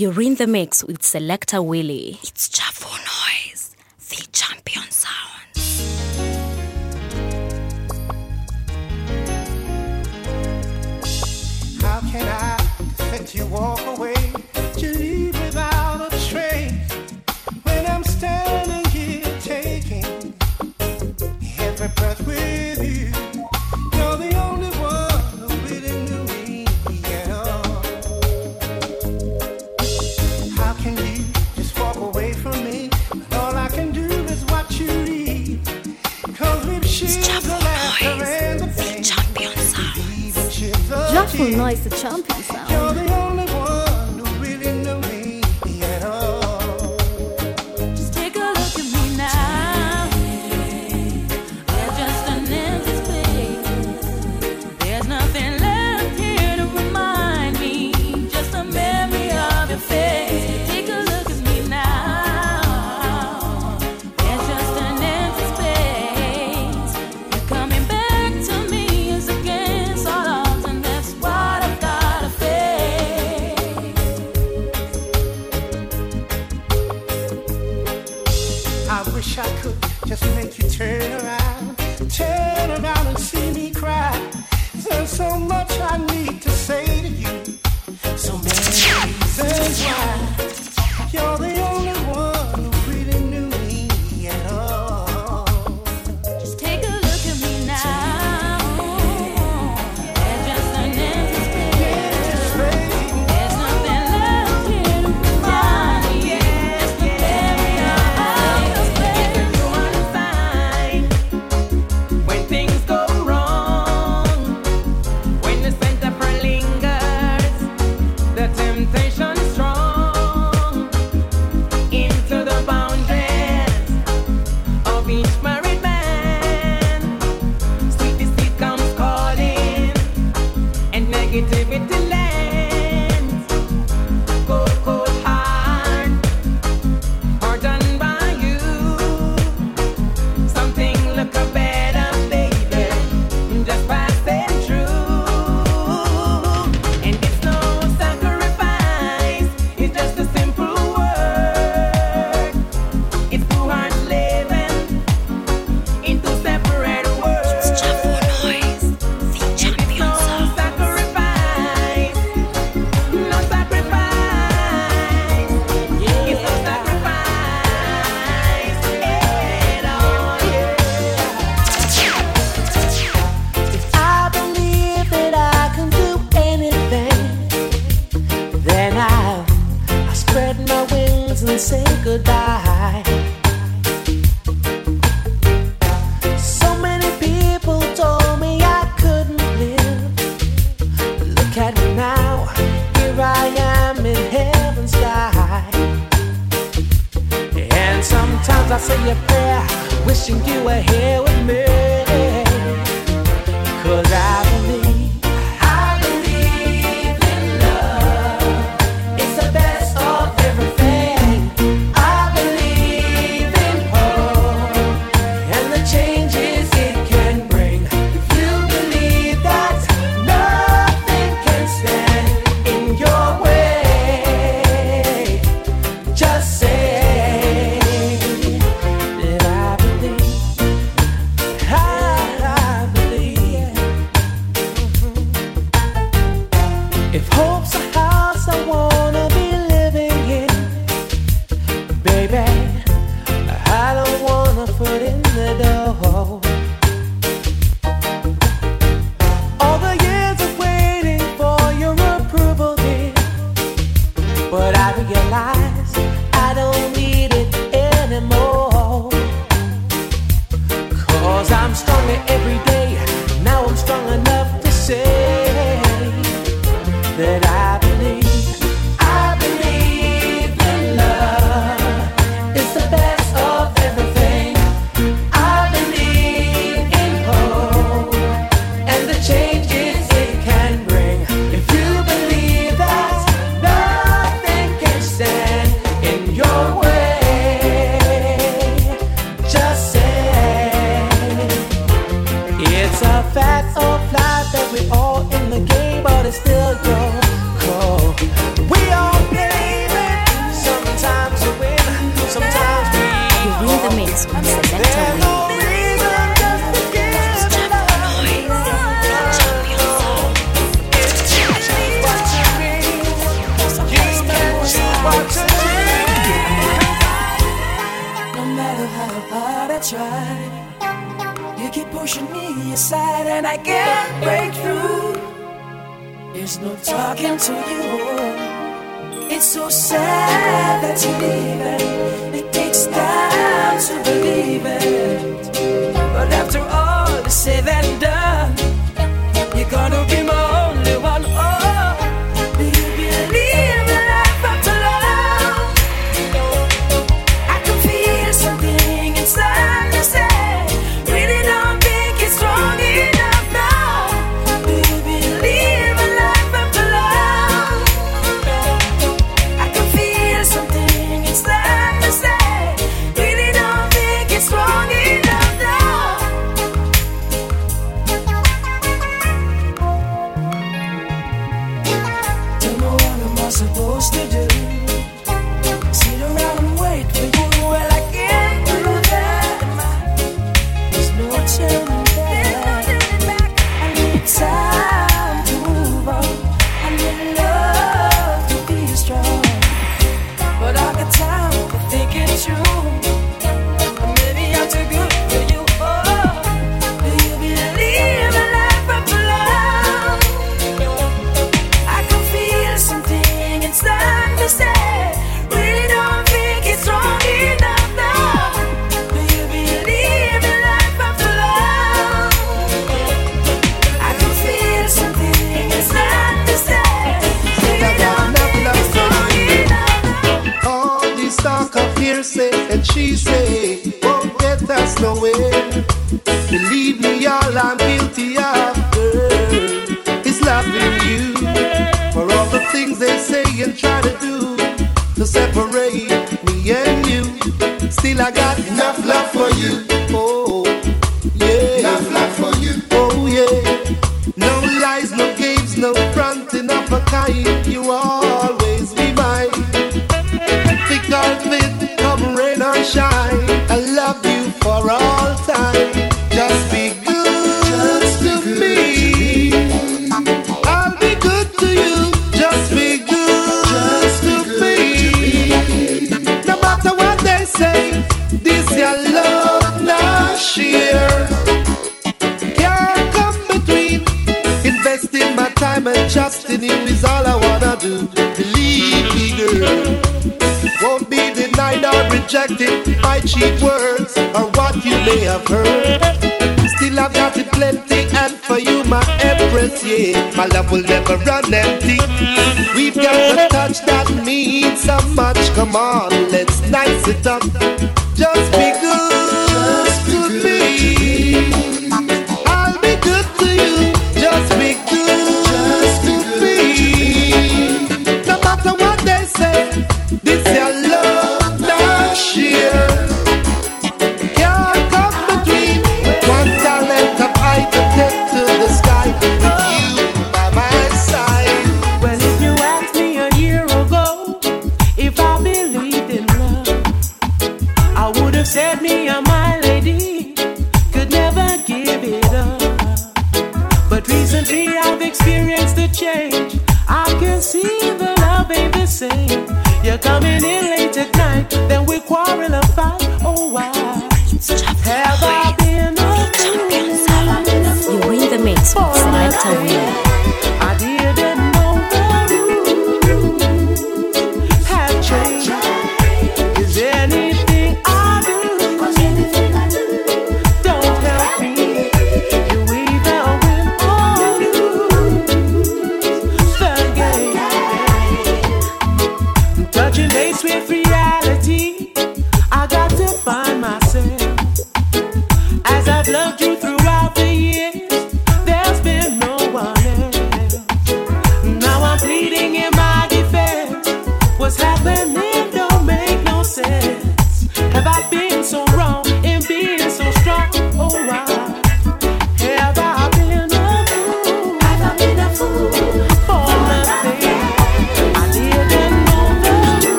You're in the mix with Selector Willie. It's Chafu Noise, the champion sound. How can I let you walk? Nice knows the champion? subjective by cheap words or what you may have heard. Still, I've got it plenty, and for you, my empress, yeah, my love will never run empty. We've got a touch that means so much. Come on, let's nice it up. Just be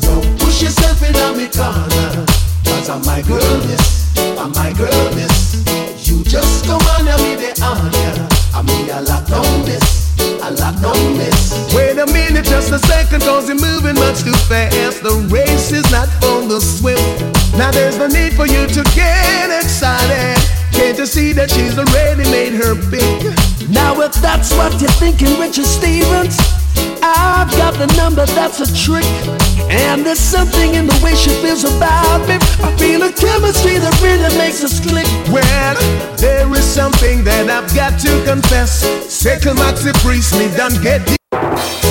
Don't push yourself in on me corner, cause I'm my girl this, I'm my girl this. You just come on and me the honor, I mean I lock down this. I lock down this. Wait a minute, just a second, cause you're moving much too fast. The race is not for the swift. Now there's no need for you to get excited. Can't you see that she's already made her pick? Now if that's what you're thinking, Richard Stevens, I've got the number that's a trick. And there's something in the way she feels about me. I feel a chemistry that really makes us click. Well, there is something that I've got to confess. Second Maxi Priest, me done get the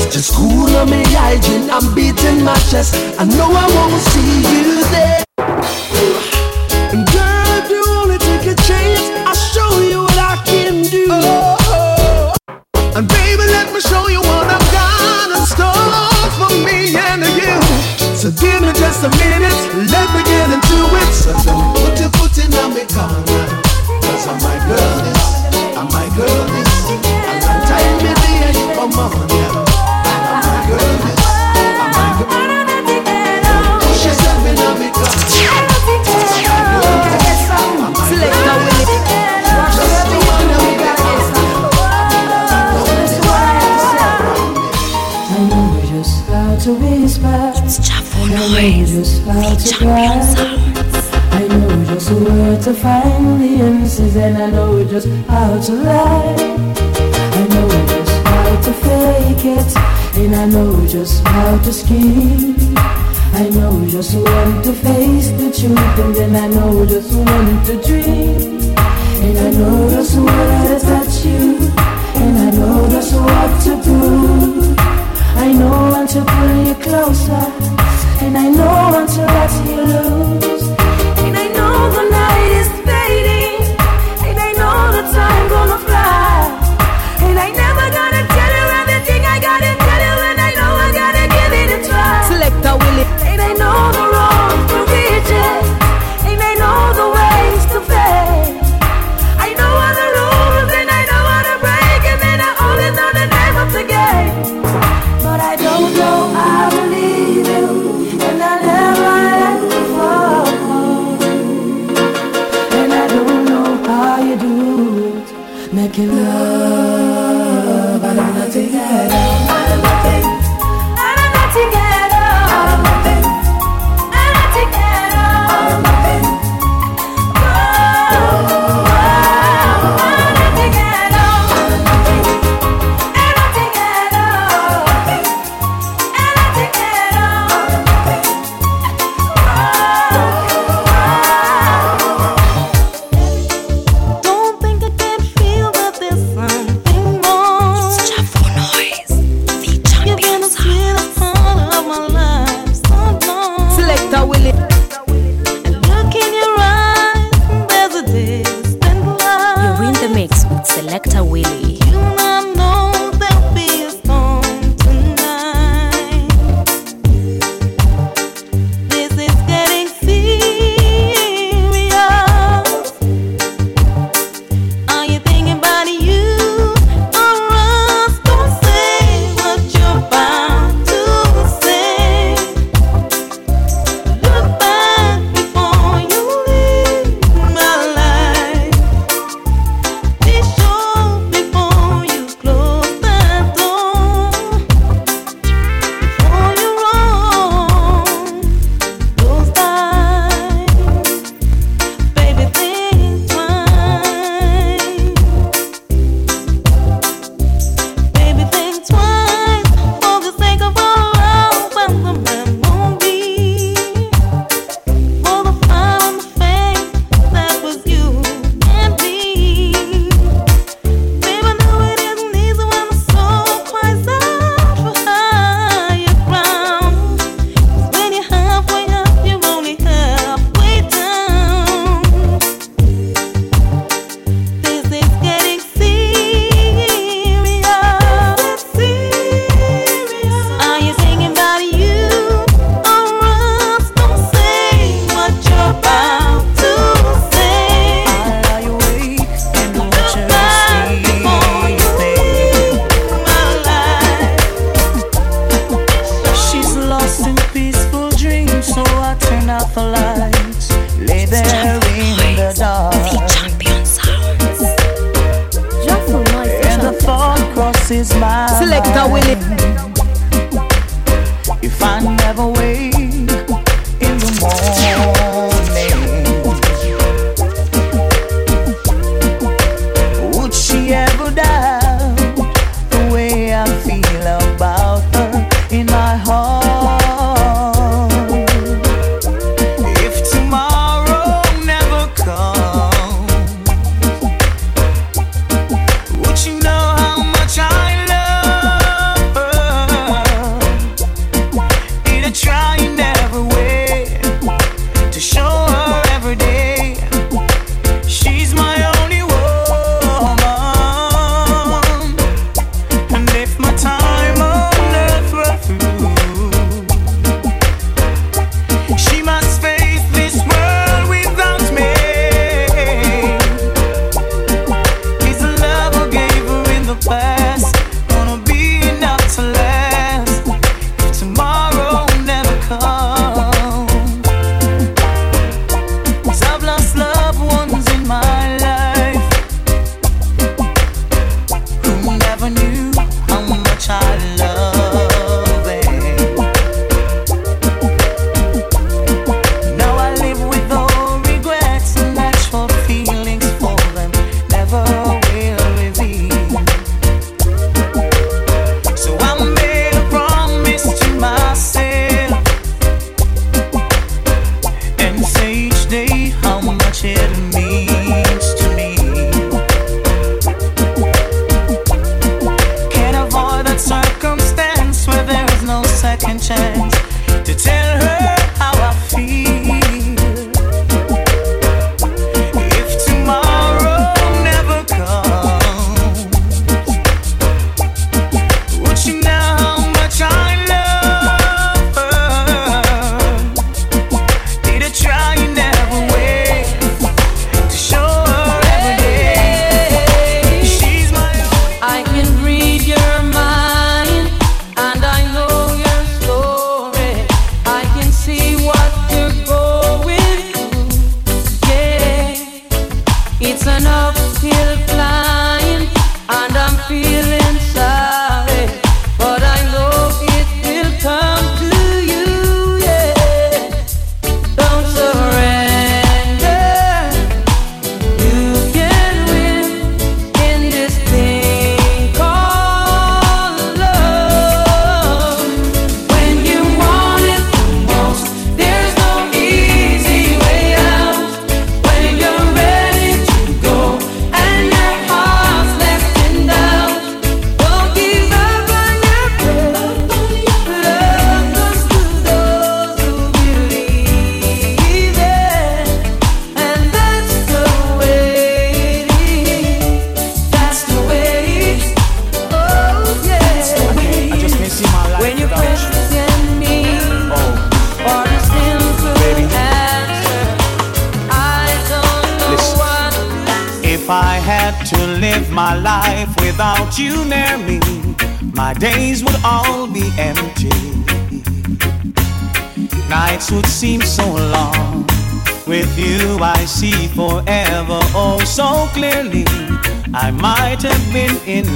just cool on me hygiene, I'm beating my chest. I know I won't see you there. Let me show you what I've got in store for me and you. So give me just a minute, let me get into it. So don't just how The to champion cry. sounds. I know just where to find the answers, and I know just how to lie. I know just how to fake it, and I know just how to scheme. I know just when to face the truth, and then I know just when to dream. And I know just where to touch you, and I know just what to prove. I know when to pull you closer, and I know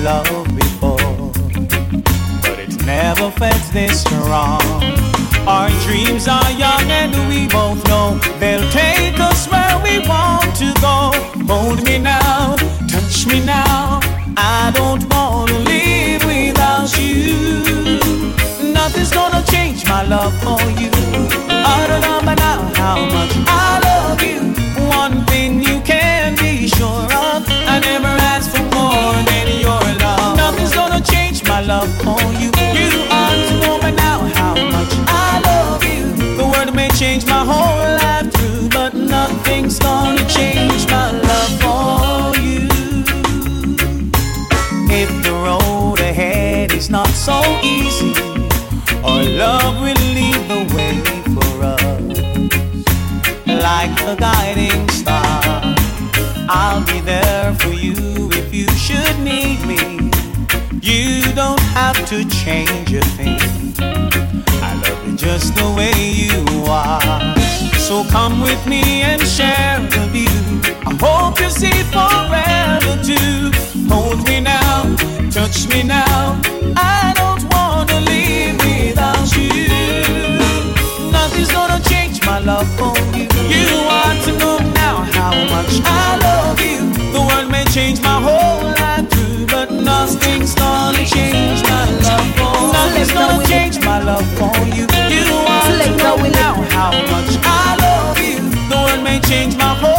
love before, but it never felt this strong. Our dreams are young and we both know they'll take us where we want to go. Hold me now, touch me now. I don't wanna live without you. Nothing's gonna change my love for you. my love on you. You are the woman now, how much I love you. The world may change my whole life through, but nothing's gonna change my love for you. If the road ahead is not so easy, our love will lead the way for us, like a guiding to change a thing. I love you just the way you are. So come with me and share the view. I hope you see forever too. Hold me now, touch me now. I don't wanna leave without you. Nothing's gonna change my love for you. You want to know now how much I love you. The world may change my whole life through, but nothing's gonna change. There's no change my love for you. You want to know now how much I love you. The world may change my whole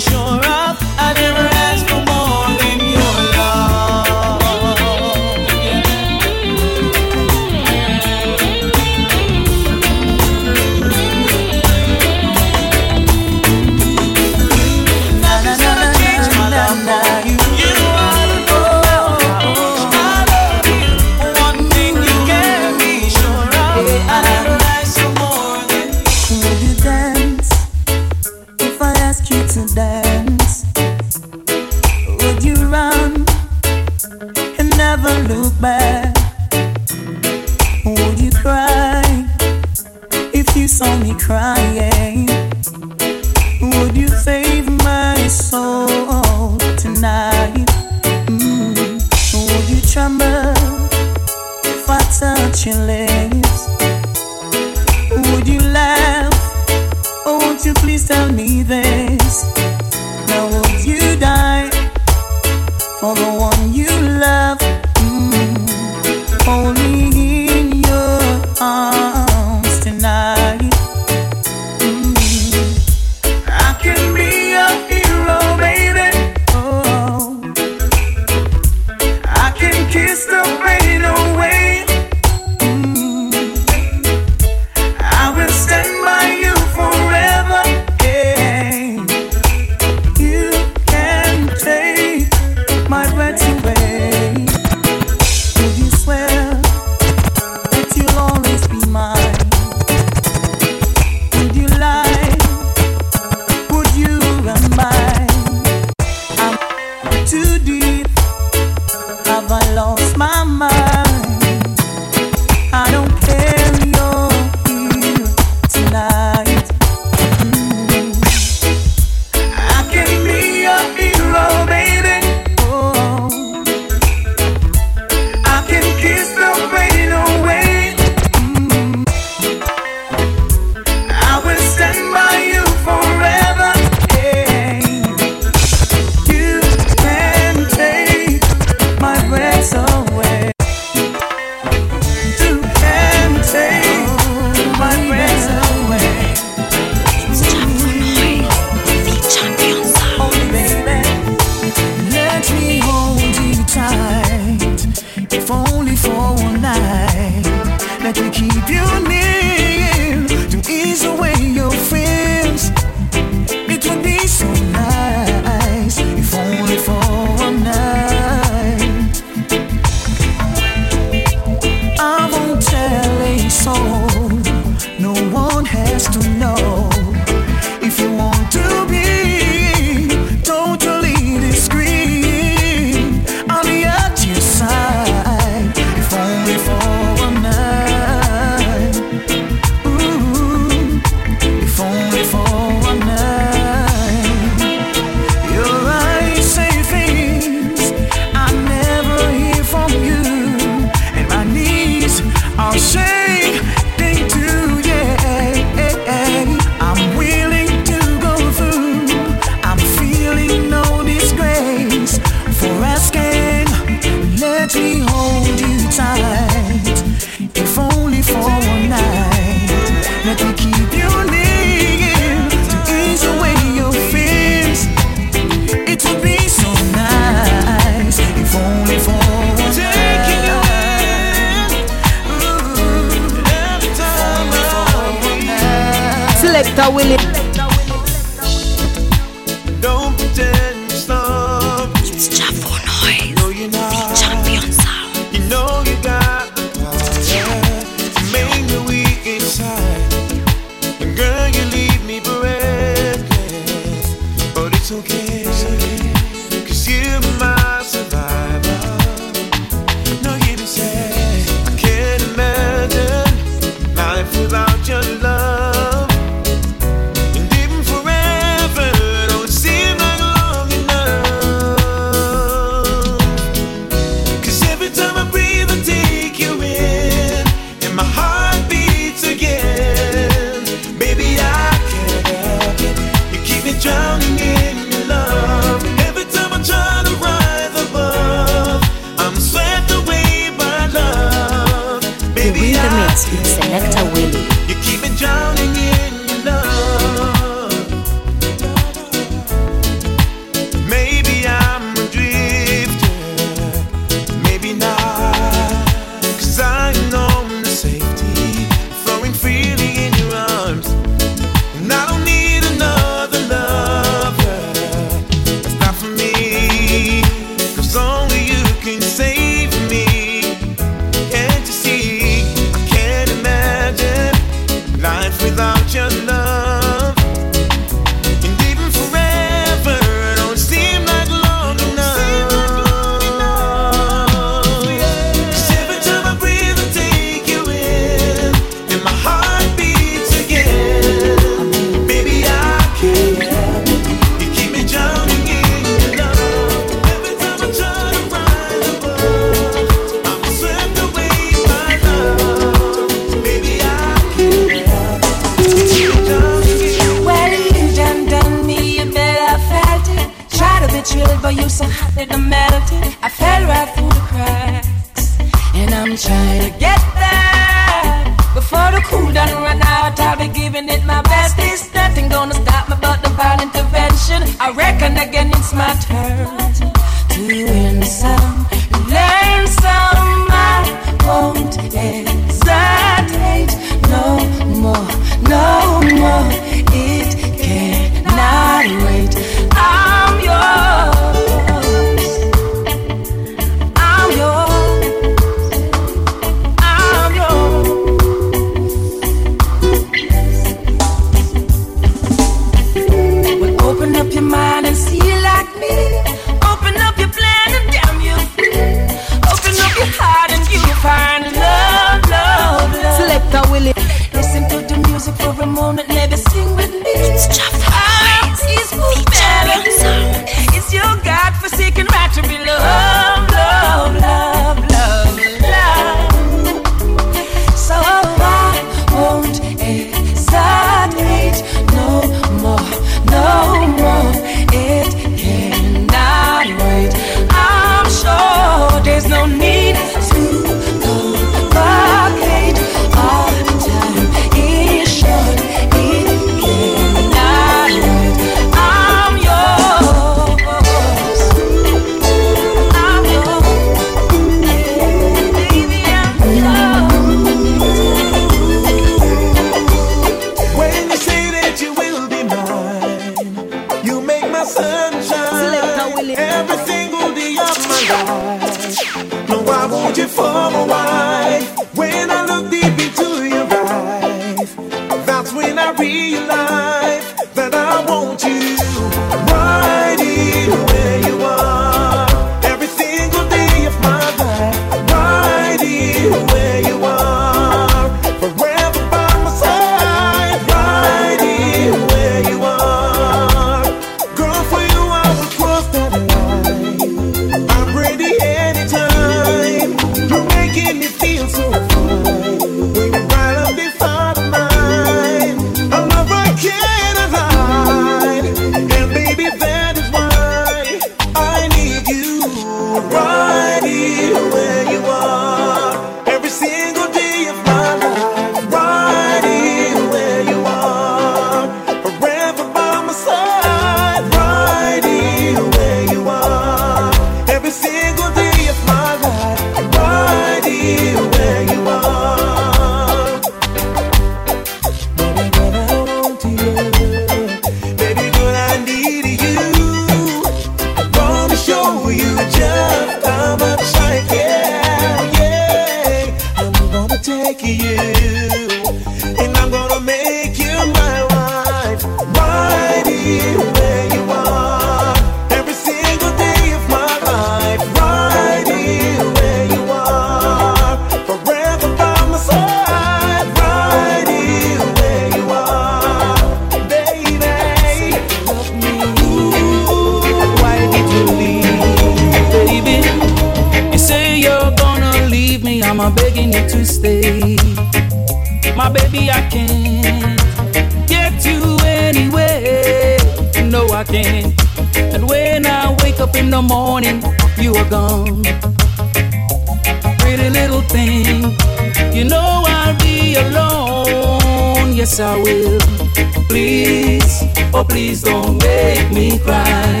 Please, don't make me cry.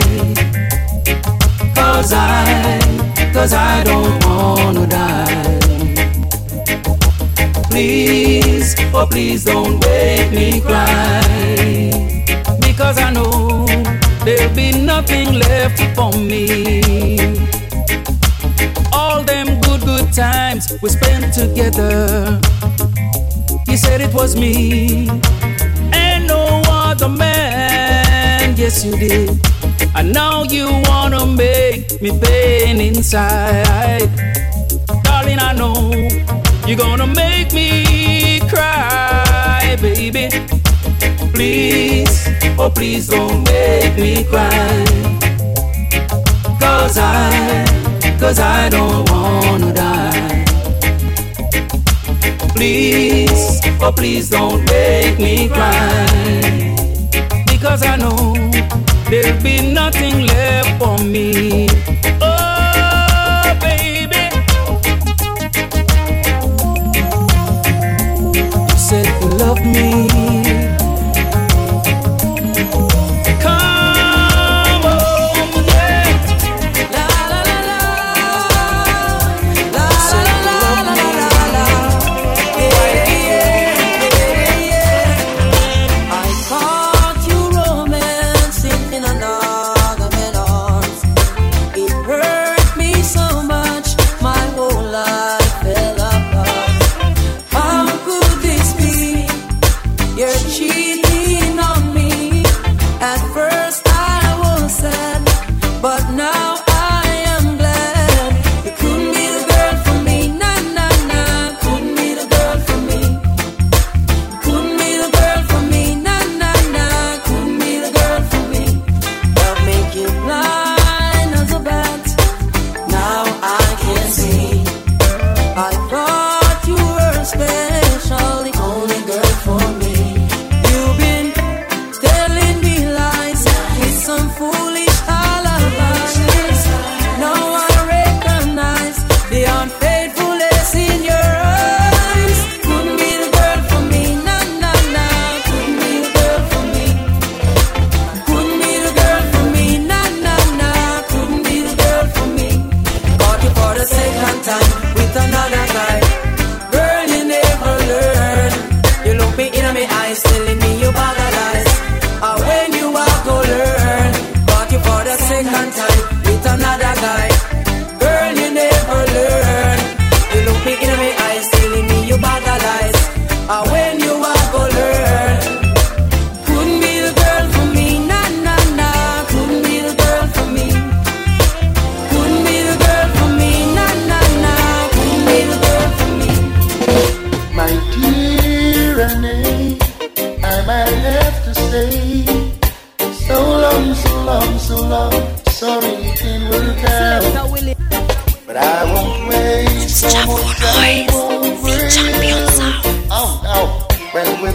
Cause I, cause I don't wanna die. Please, oh please don't make me cry. Because I know there'll be nothing left for me. All them good, good times we spent together. He said it was me and no other man. Yes, you did. And now you wanna make me pain inside. Darling, I know you're gonna make me cry, baby. Please, oh please don't make me cry. Cause I, cause I don't wanna die. Please, oh please don't make me cry. Because I know there'll be nothing left for me.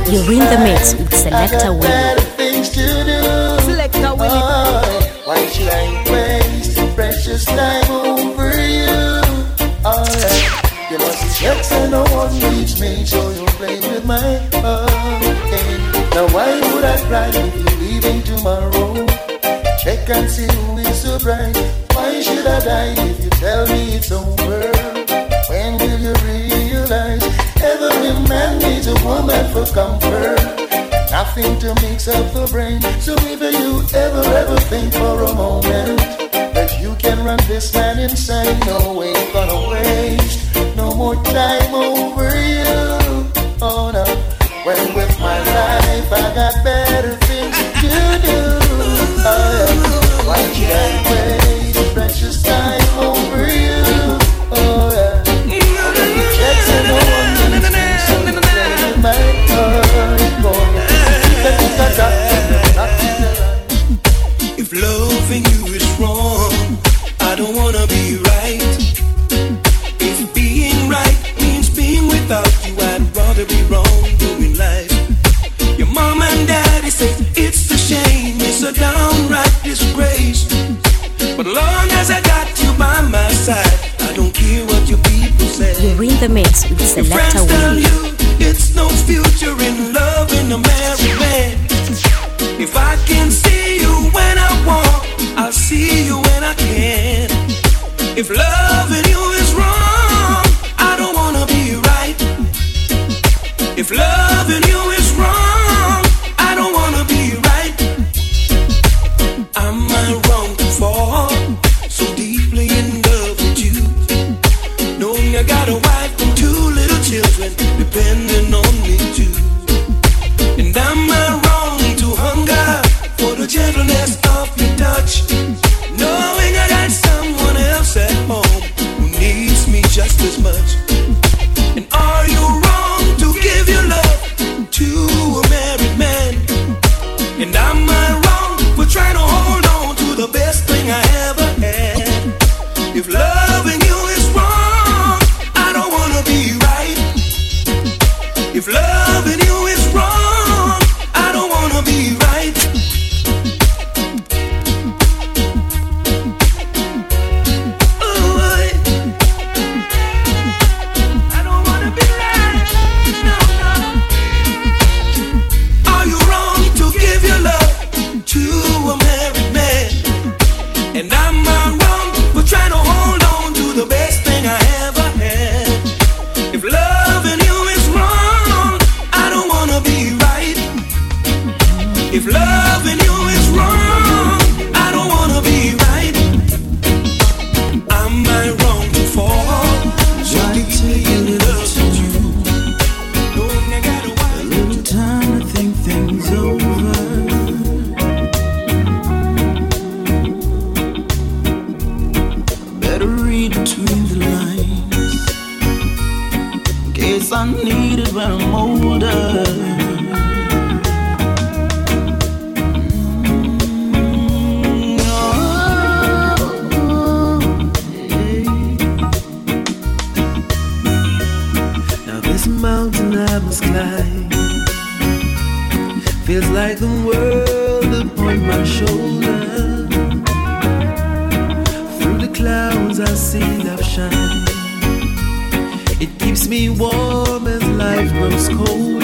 You're in the mix time, with I Selector got Willie. better things to do. Selector Willie. Oh, why should I waste precious time over you? Alright, you must be sex and no one needs me, so you're playing with my heart. Hey, now why would I cry if you're leaving tomorrow? Check and see who is so bright. Why should I die if you tell me it's over? A woman for comfort? Nothing to mix up the brain. So if you ever, ever think for a moment that you can run this man insane, no, ain't gonna waste no more time over you. Oh no, when with my life I got better things to do. Oh, yeah. Why should You're in the mix with Selector Willie. It's no future in loving a married man. If I can depending on me too. And am I wrong life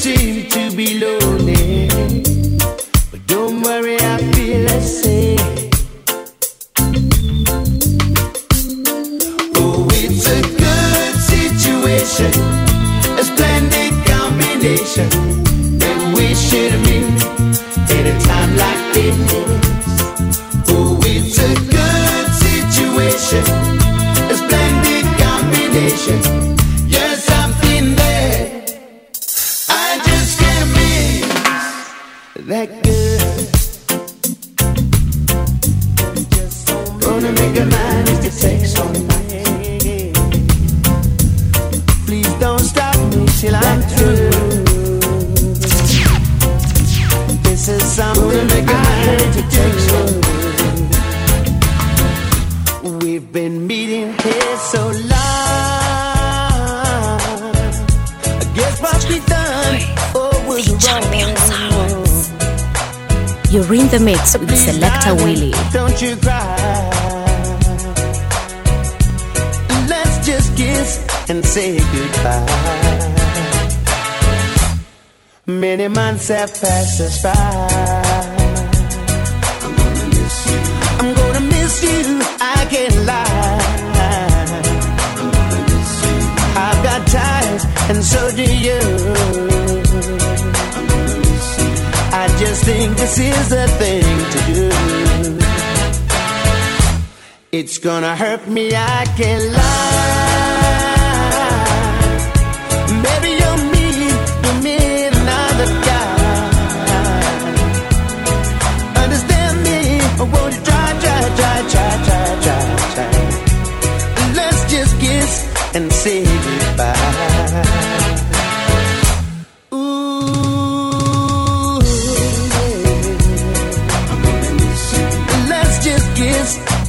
seem to be lonely, have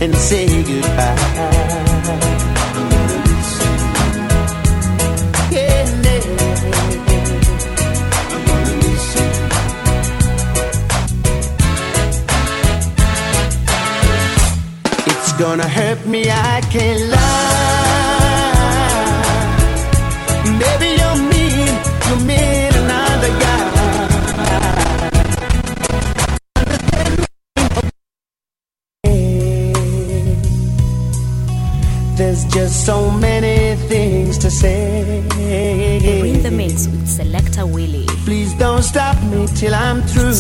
and say goodbye. Gonna hurt me, I can't lie. Till I'm through.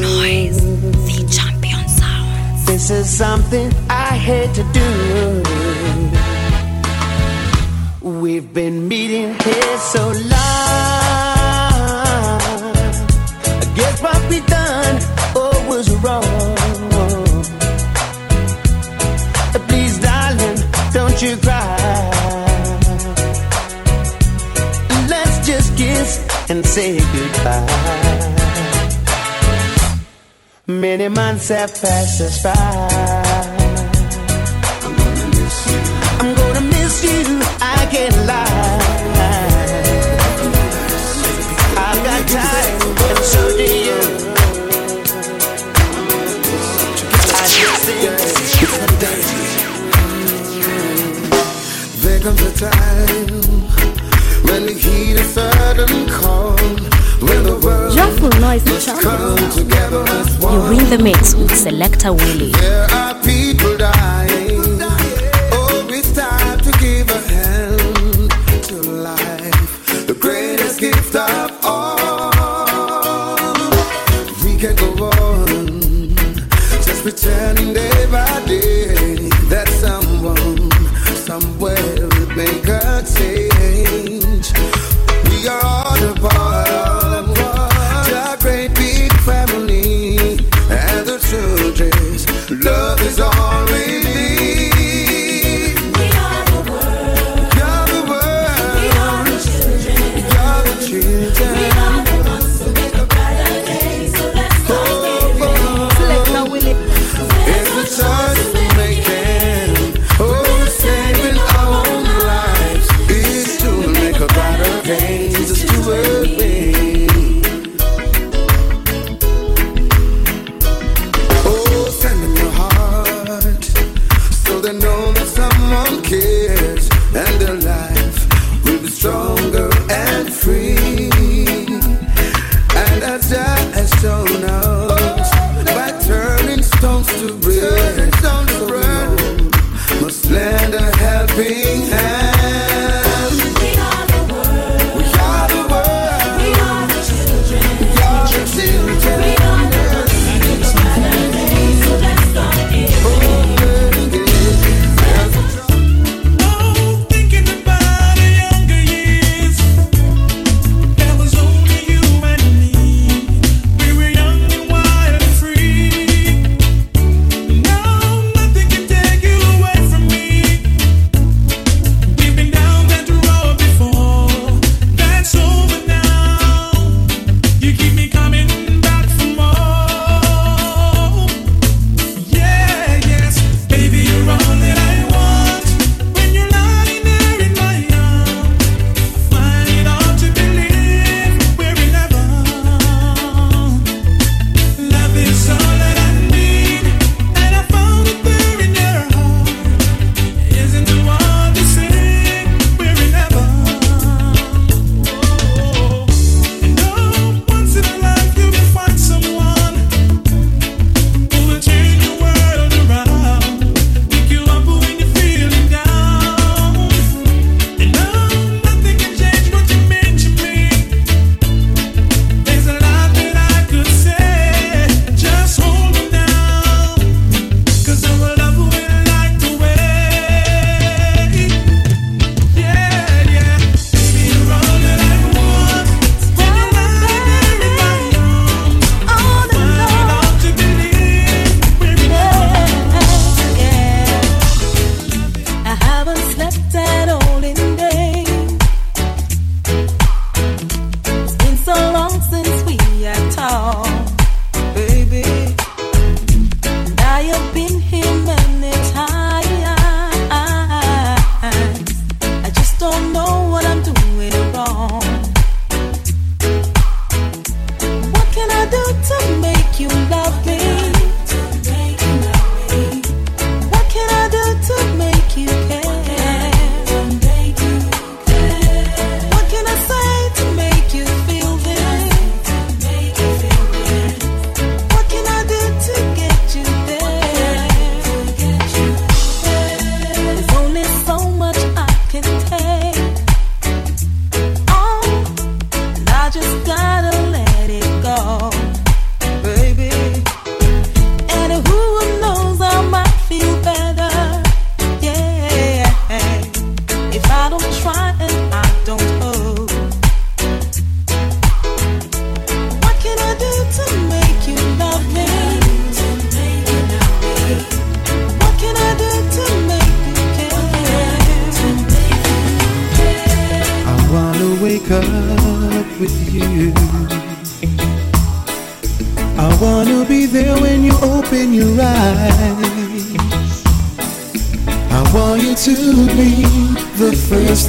Noise, the champion sound. This is something I hate to do. We've been meeting here so long. I guess what we done oh, was wrong. Please, darling, don't you cry. Let's just kiss and say goodbye. Many months have passed us by. I'm gonna miss you, I can't lie. I've got time, and so do you. I just think There comes a time when the heat is sudden cold, Joyful Noise, as one. You're the mix with Selector Willie. There are people dying. Oh, it's time to give a hand to life, the greatest gift of all. We can go on, just pretending day by day that someone somewhere will make a change. always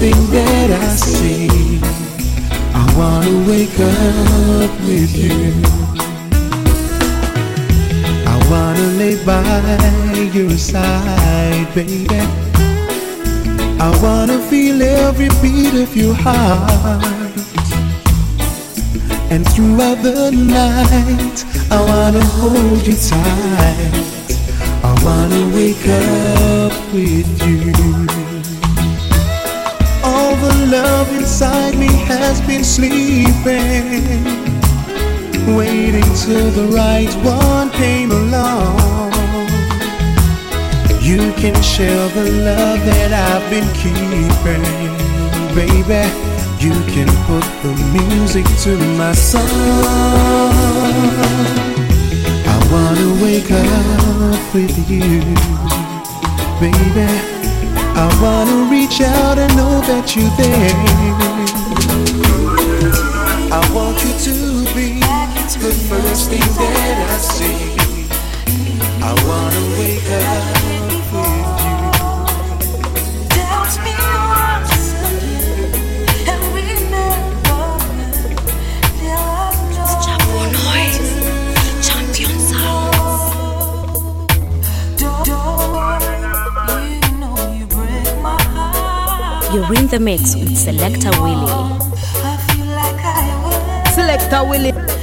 everything that I see. I wanna wake up with you. I wanna lay by your side, baby. I wanna feel every beat of your heart. And throughout the night, I wanna hold you tight. I wanna wake up with you love inside me has been sleeping, waiting till the right one came along. You can share the love that I've been keeping, baby. You can put the music to my song. I wanna wake up with you, baby. I wanna reach out and know that you're there. I want you to be the first thing that I see. I wanna wake up. You're in the mix with Selector Willie. Selector Willie.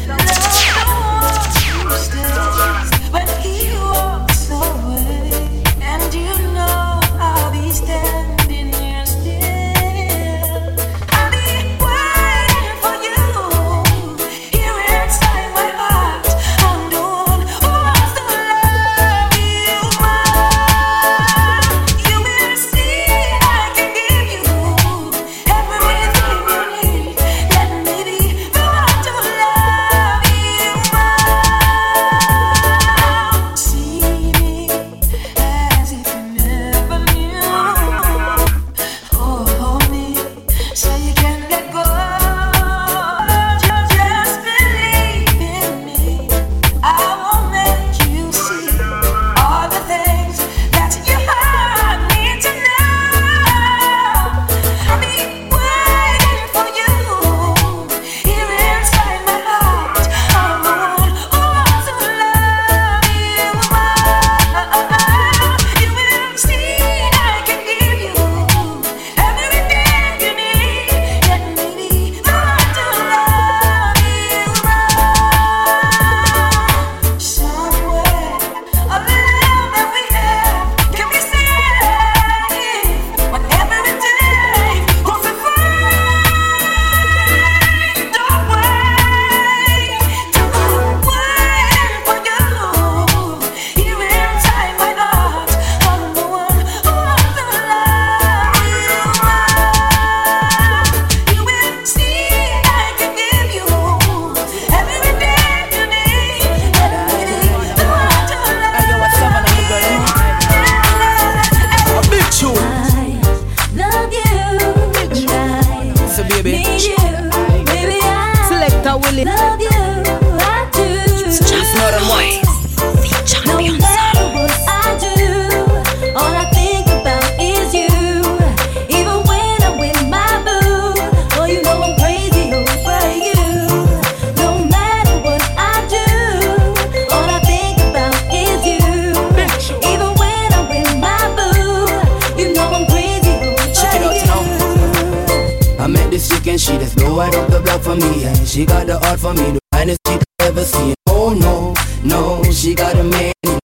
She got the art for me, the finest I ever seen. Oh no, no, she got a man in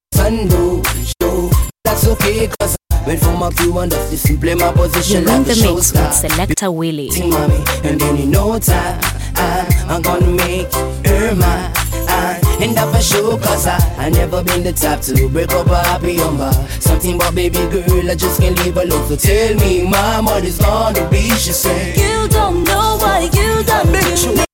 Show, that's okay cause I went from my Q1 That's just simply my position. You're like a the show mix with Selector Willie. Mommy, and then in no time I, I'm gonna make her mine. And that for sure cause I, I never been the type to break up a happy number. Something about baby girl I just can't leave alone. So tell me my money's gonna be She said. You don't know what you done to me.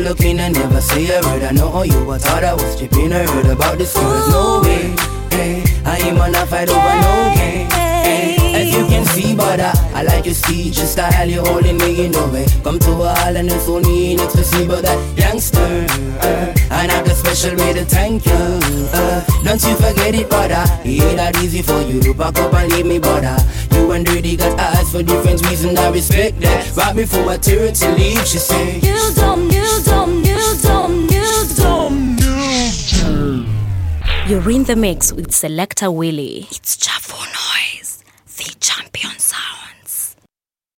Lot looking and never say a word I know you I thought I was tripping. I heard about this girl No way, hey, I ain't gonna fight over no game hey, As you can see but I, I like your speech Your style you holding me in the way. Come to a hall and it's only to see but that youngster uh, And I got a special way to thank you uh, Don't you forget it brother It ain't that easy for you to pack up and leave me brother You and Dirty got eyes for different reasons. I respect that. Right before I turn to leave she say you don't, You're in the mix with Selector Willie. It's Jafo Noise, the champion sound.